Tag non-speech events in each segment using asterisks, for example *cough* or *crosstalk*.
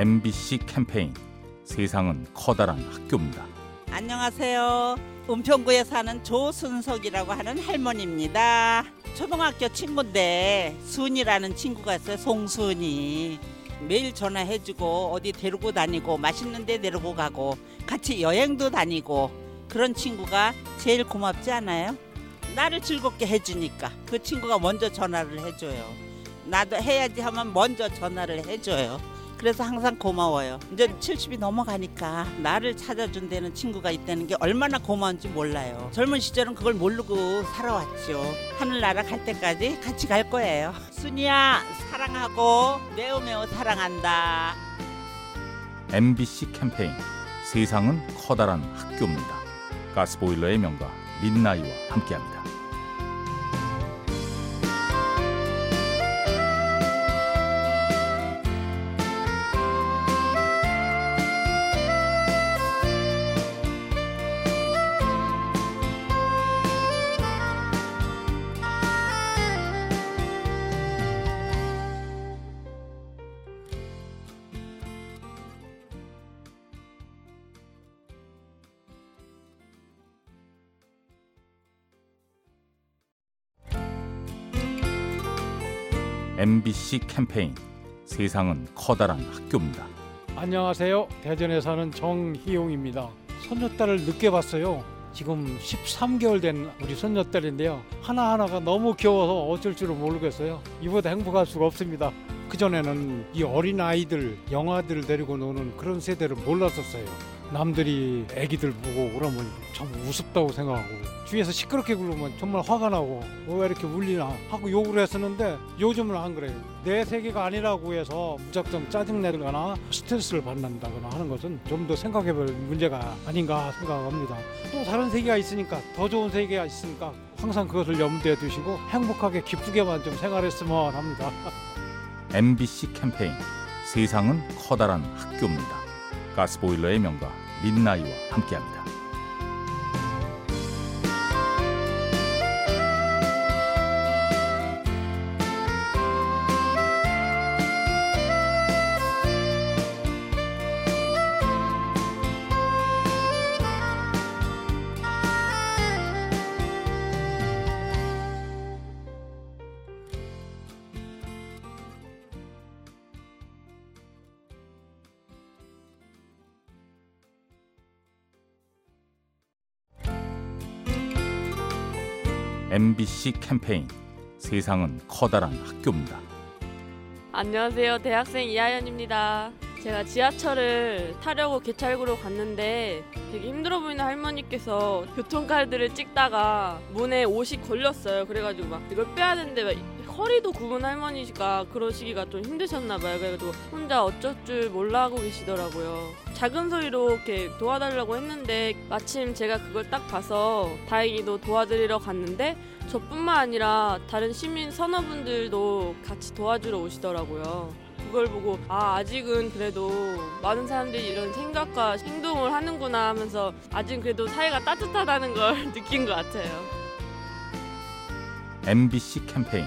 MBC 캠페인 세상은 커다란 학교입니다. 안녕하세요. 은평구에 사는 조순석이라고 하는 할머니입니다. 초등학교 친구인데 순이라는 친구가 있어요. 송순이. 매일 전화해주고 어디 데리고 다니고 맛있는 데 데리고 가고 같이 여행도 다니고 그런 친구가 제일 고맙지 않아요? 나를 즐겁게 해주니까 그 친구가 먼저 전화를 해줘요. 나도 해야지 하면 먼저 전화를 해줘요. 그래서 항상 고마워요. 이제 70이 넘어가니까 나를 찾아준다는 친구가 있다는 게 얼마나 고마운지 몰라요. 젊은 시절은 그걸 모르고 살아왔죠. 하늘나라 갈 때까지 같이 갈 거예요. 순이야 사랑하고 매우 매우 사랑한다. MBC 캠페인 세상은 커다란 학교입니다. 가스보일러의 명가 민나이와 함께합니다. MBC 캠페인 세상은 커다란 학교입니다. 안녕하세요. 대전에 사는 정희용입니다. 손녀딸을 늦게 봤어요. 지금 13개월 된 우리 손녀딸인데요. 하나하나가 너무 귀여워서 어쩔 줄을 모르겠어요. 이보다 행복할 수가 없습니다. 그전에는 이 어린 아이들, 영아들을 데리고 노는 그런 세대를 몰랐었어요. 남들이 애기들 보고 그러면 참 우습다고 생각하고 주위에서 시끄럽게 굴르면 정말 화가 나고 어, 왜 이렇게 울리나 하고 욕을 했었는데 요즘은 안 그래요. 내 세계가 아니라고 해서 무작정 짜증내거나 스트레스를 받는다거나 하는 것은 좀 더 생각해볼 문제가 아닌가 생각합니다. 또 다른 세계가 있으니까 더 좋은 세계가 있으니까 항상 그것을 염두에 두시고 행복하게 기쁘게만 좀 생활했으면 합니다. MBC 캠페인 세상은 커다란 학교입니다. 가스보일러의 명가 민나이와 함께합니다. MBC 캠페인 세상은 커다란 학교입니다. 안녕하세요. 대학생 이하연입니다. 제가 지하철을 타려고 개찰구로 갔는데 되게 힘들어 보이는 할머니께서 교통카드를 찍다가 문에 옷이 걸렸어요. 그래가지고 막 이걸 빼야 되는데 막 허리도 굽은 할머니가 그러시기가 좀 힘드셨나 봐요. 그래가지고 혼자 어쩔 줄 몰라 하고 계시더라고요. 작은 소리로 이렇게 도와달라고 했는데 마침 제가 그걸 딱 봐서 다행히도 도와드리러 갔는데 저뿐만 아니라 다른 시민 선어분들도 같이 도와주러 오시더라고요. 그걸 보고 아 아직은 그래도 많은 사람들이 이런 생각과 행동을 하는구나 하면서 아직 그래도 사회가 따뜻하다는 걸 *laughs* 느낀 것 같아요. MBC 캠페인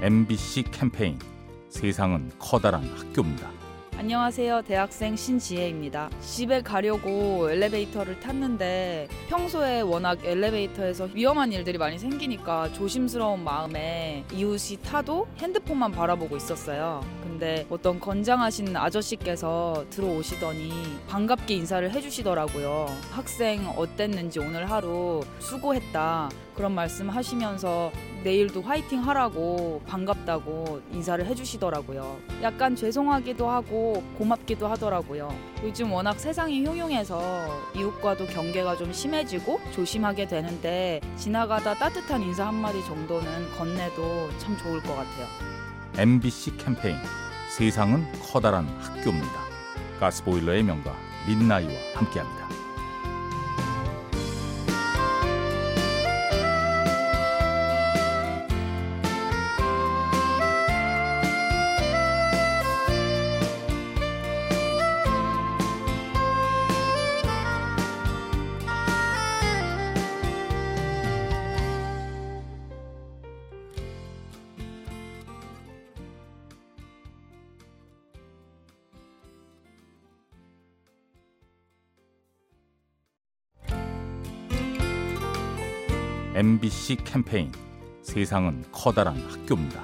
MBC 캠페인 세상은 커다란 학교입니다. 안녕하세요. 대학생 신지혜입니다. 집에 가려고 엘리베이터를 탔는데 평소에 워낙 엘리베이터에서 위험한 일들이 많이 생기니까 조심스러운 마음에 이웃이 타도 핸드폰만 바라보고 있었어요. 근데 어떤 건장하신 아저씨께서 들어오시더니 반갑게 인사를 해주시더라고요. 학생 어땠는지 오늘 하루 수고했다. 그런 말씀 하시면서 내일도 화이팅 하라고 반갑다고 인사를 해주시더라고요. 약간 죄송하기도 하고 고맙기도 하더라고요. 요즘 워낙 세상이 흉흉해서 이웃과도 경계가 좀 심해지고 조심하게 되는데 지나가다 따뜻한 인사 한마디 정도는 건네도 참 좋을 것 같아요. MBC 캠페인 세상은 커다란 학교입니다. 가스보일러의 명가 민나이와 함께합니다. MBC 캠페인 세상은 커다란 학교입니다.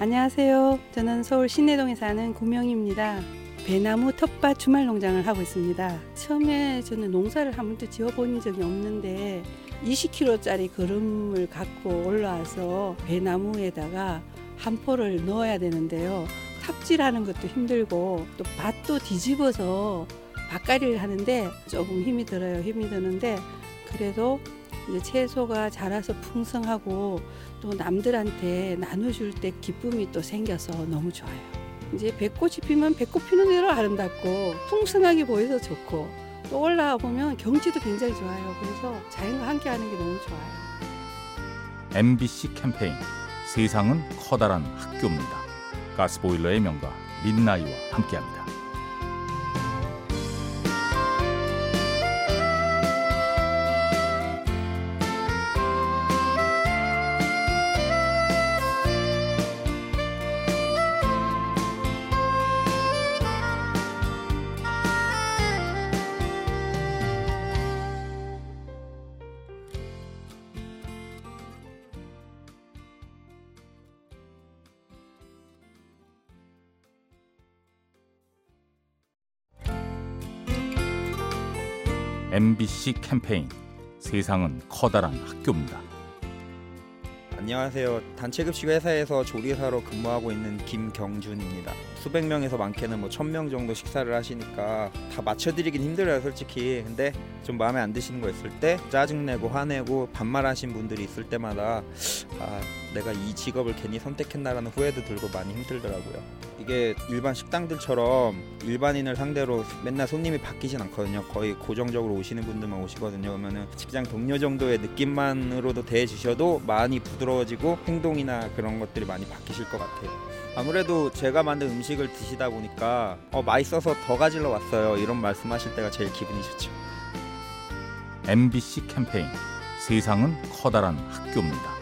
안녕하세요. 저는 서울 신내동에 사는 구명입니다. 배나무 텃밭 주말 농장을 하고 있습니다. 처음에 저는 농사를 한 번도 지어본 적이 없는데 20kg짜리 거름을 갖고 올라와서 배나무에다가 한 포를 넣어야 되는데요. 탑질하는 것도 힘들고 또 밭도 뒤집어서 밭갈이를 하는데 조금 힘이 들어요. 힘이 드는데 그래도 이제 채소가 자라서 풍성하고 또 남들한테 나눠줄 때 기쁨이 또 생겨서 너무 좋아요. 이제 배꽃이 피면 배꽃 피는 대로 아름답고 풍성하게 보여서 좋고 또 올라와 보면 경치도 굉장히 좋아요. 그래서 자연과 함께 하는 게 너무 좋아요. MBC 캠페인 세상은 커다란 학교입니다. 가스보일러의 명가 민나이와 함께합니다. MBC 캠페인 세상은 커다란 학교입니다. 안녕하세요. 단체급식 회사에서 조리사로 근무하고 있는 김경준입니다. 수백 명에서 많게는 뭐 천 명 정도 식사를 하시니까 다 맞춰드리긴 힘들어요, 솔직히. 근데 좀 마음에 안 드시는 거 있을 때 짜증내고 화내고 반말하신 분들이 있을 때마다 아 내가 이 직업을 괜히 선택했나라는 후회도 들고 많이 힘들더라고요. 이게 일반 식당들처럼 일반인을 상대로 맨날 손님이 바뀌진 않거든요. 거의 고정적으로 오시는 분들만 오시거든요. 그러면은 직장 동료 정도의 느낌만으로도 대해 주셔도 많이 부드러워지고 행동이나 그런 것들이 많이 바뀌실 것 같아요. 아무래도 제가 만든 음식을 드시다 보니까 어, 맛있어서 더 가지러 왔어요. 이런 말씀하실 때가 제일 기분이 좋죠. MBC 캠페인 세상은 커다란 학교입니다.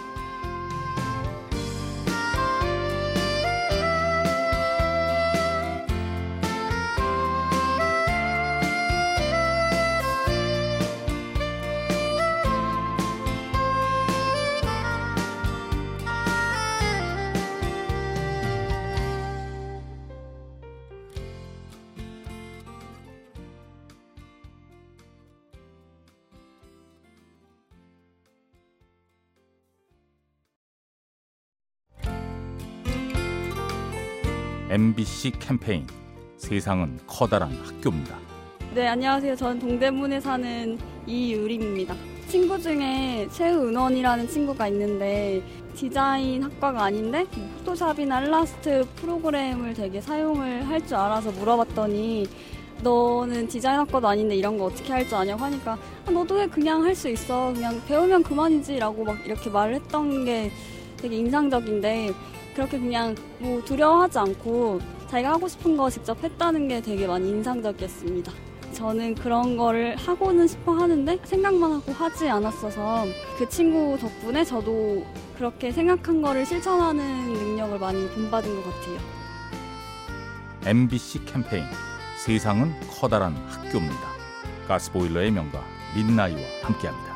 MBC 캠페인 세상은 커다란 학교입니다. 네, 안녕하세요. 저는 동대문에 사는 이유림입니다. 친구 중에 최은원이라는 친구가 있는데 디자인 학과가 아닌데 포토샵이나 일러스트 프로그램을 되게 사용을 할 줄 알아서 물어봤더니 너는 디자인 학과도 아닌데 이런 거 어떻게 할 줄 아냐고 하니까 아, 너도 왜 그냥 할 수 있어 그냥 배우면 그만이지라고 막 이렇게 말을 했던 게 되게 인상적인데 그렇게 그냥 뭐 두려워하지 않고 자기가 하고 싶은 거 직접 했다는 게 되게 많이 인상적이었습니다. 저는 그런 거를 하고는 싶어 하는데 생각만 하고 하지 않았어서 그 친구 덕분에 저도 그렇게 생각한 거를 실천하는 능력을 많이 본받은 것 같아요. MBC 캠페인 세상은 커다란 학교입니다. 가스보일러의 명가 민나이와 함께합니다.